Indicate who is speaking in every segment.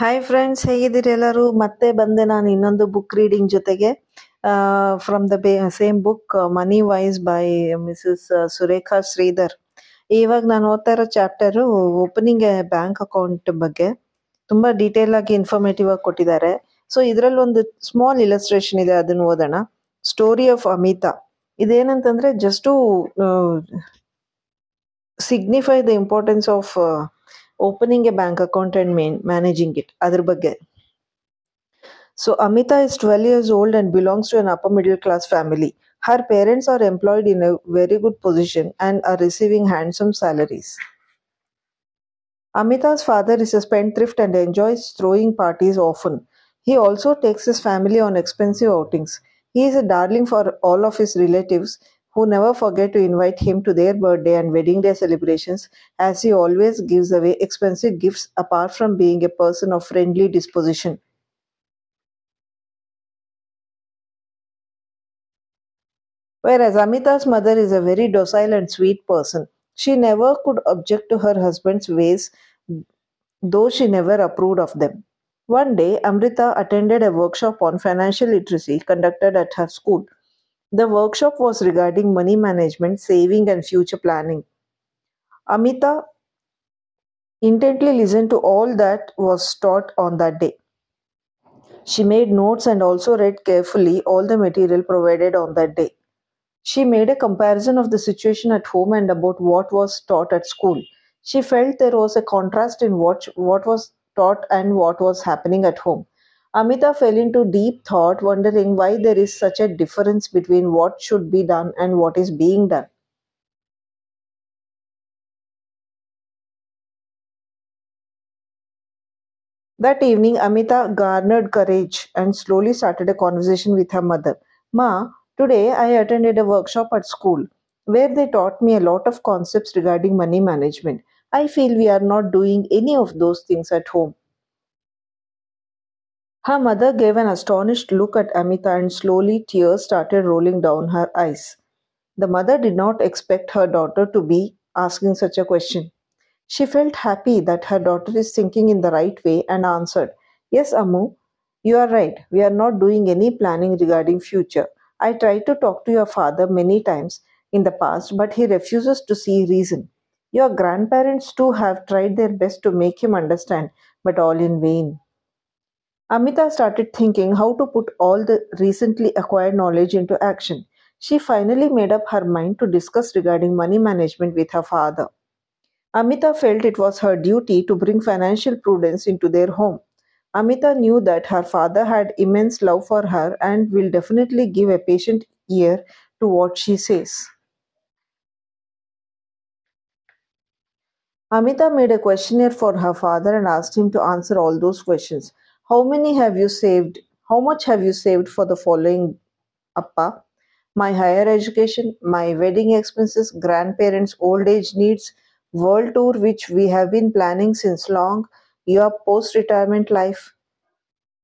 Speaker 1: Hi friends ಹೇಗಿದ್ದೀರಿ ಎಲ್ಲರೂ? ಮತ್ತೆ ಬಂದೆ ನಾನು ಇನ್ನೊಂದು ಬುಕ್ ರೀಡಿಂಗ್ ಜೊತೆಗೆ. From the same book money wise by Mrs Surekha Shridhar ಇವಾಗ ನಾನು ಓದ್ತಾ ಇರೋ ಚಾಪ್ಟರು ಓಪನಿಂಗ್ ಬ್ಯಾಂಕ್ ಅಕೌಂಟ್ ಬಗ್ಗೆ. ತುಂಬಾ ಡೀಟೇಲ್ ಆಗಿ ಇನ್ಫಾರ್ಮೇಟಿವ್ ಆಗಿ ಕೊಟ್ಟಿದ್ದಾರೆ. ಸೊ ಇದರಲ್ಲಿ ಒಂದು ಸ್ಮಾಲ್ ಇಲಸ್ಟ್ರೇಷನ್ ಇದೆ, ಅದನ್ನು ಓದೋಣ. Story of Amita ಇದೇನಂತಂದ್ರೆ just signify the importance of opening a bank account and main managing it ಅದ್ರ ಬಗ್ಗೆ so Amita is 12 years old and belongs to an upper middle class family. Her parents are employed in a very good position and are receiving handsome salaries. Amita's father is a spendthrift and enjoys throwing parties often. He also takes his family on expensive outings. He is a darling for all of his relatives who never forget to invite him to their birthday and wedding day celebrations as he always gives away expensive gifts apart from being a person of friendly disposition. Whereas Amita's mother is a very docile and sweet person. She never could object to her husband's ways, though she never approved of them. One day, Amrita attended a workshop on financial literacy conducted at her school. The workshop was regarding money management, saving, and future planning. Amita intently listened to all that was taught on that day. She made notes and also read carefully all the material provided on that day. She made a comparison of the situation at home and about what was taught at school. She felt there was a contrast in what, what was taught and what was happening at home. Amita fell into deep thought, wondering why there is such a difference between what should be done and what is being done. That evening, Amita garnered courage and slowly started a conversation with her mother. Ma, today I attended a workshop at school where they taught me a lot of concepts regarding money management. I feel we are not doing any of those things at home. Her mother gave an astonished look at Amita and slowly tears started rolling down her eyes. The mother did not expect her daughter to be asking such a question. She felt happy that her daughter is thinking in the right way and answered, Yes, Ammu, you are right. We are not doing any planning regarding future. I tried to talk to your father many times in the past, but he refuses to see reason. Your grandparents too have tried their best to make him understand, but all in vain. Amita started thinking how to put all the recently acquired knowledge into action. She finally made up her mind to discuss regarding money management with her father. Amita felt it was her duty to bring financial prudence into their home. Amita knew that her father had immense love for her and will definitely give a patient ear to what she says. Amita made a questionnaire for her father and asked him to answer all those questions. How many have you saved? How much have you saved for the following Appa? My higher education, my wedding expenses, grandparents' old age needs, world tour which we have been planning since long, your post retirement life.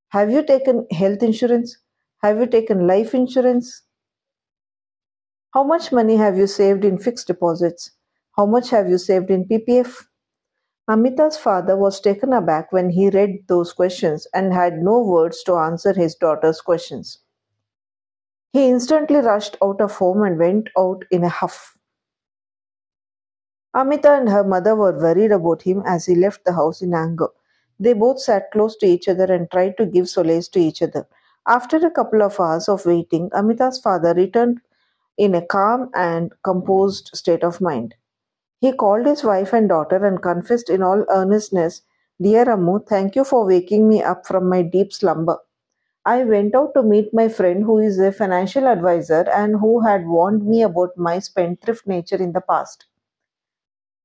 Speaker 1: Have you taken health insurance? Have you taken life insurance? How much money have you saved in fixed deposits? How much have you saved in PPF? Amita's father was taken aback when he read those questions and had no words to answer his daughter's questions. He instantly rushed out of home and went out in a huff. Amita and her mother were worried about him as he left the house in anger. They both sat close to each other and tried to give solace to each other. After a couple of hours of waiting, Amita's father returned in a calm and composed state of mind. He called his wife and daughter and confessed in all earnestness, Dear Ammu, thank you for waking me up from my deep slumber. I went out to meet my friend who is a financial advisor and who had warned me about my spendthrift nature in the past.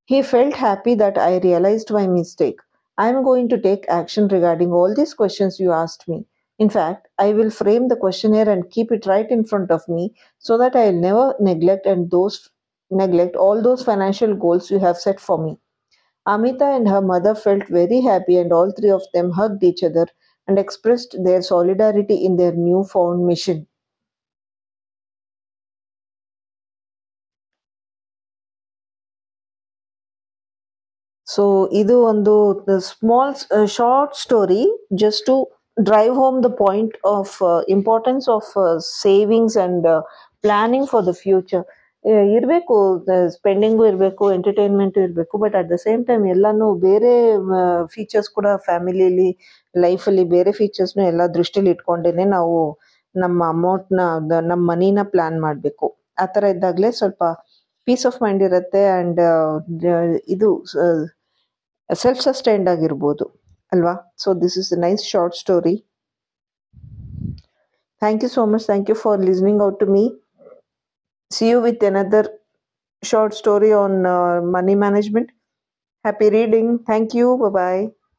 Speaker 1: He felt happy that I realized my mistake. I am going to take action regarding all these questions you asked me. In fact, I will frame the questionnaire and keep it right in front of me so that I will never neglect and those neglect all those financial goals you have set for me. Amita and her mother felt very happy and all three of them hugged each other and expressed their solidarity in their newfound mission. So ಇದು ಒಂದು small short story just to drive home the point of importance of savings and planning for the future ಇರಬೇಕು ಸ್ಪೆಂಡಿಂಗು ಇರಬೇಕು entertainment ಇರಬೇಕು but at the same time ಎಲ್ಲಾನು ಬೇರೆ features ಕೂಡ ಫ್ಯಾಮಿಲಿಯಲ್ಲಿ ಲೈಫಲ್ಲಿ ಬೇರೆ ಫೀಚರ್ಸ್ನು ಎಲ್ಲ ದೃಷ್ಟಿಲಿ ಇಟ್ಕೊಂಡೇನೆ ನಾವು ನಮ್ಮ ಅಮೌಂಟ್ನ ನಮ್ಮ ಮನಿನ ಪ್ಲಾನ್ ಮಾಡಬೇಕು. ಆ ಥರ ಇದ್ದಾಗಲೇ ಸ್ವಲ್ಪ ಪೀಸ್ ಆಫ್ ಮೈಂಡ್ ಇರುತ್ತೆ ಆ್ಯಂಡ್ ಇದು ಸೆಲ್ಫ್ ಸಸ್ಟೈನ್ಡ್ ಆಗಿರ್ಬೋದು, ಅಲ್ವಾ? So this is a nice short story thank you so much thank you for listening out to me See you with another short story on uh, money management. Happy reading. Thank you. Bye bye.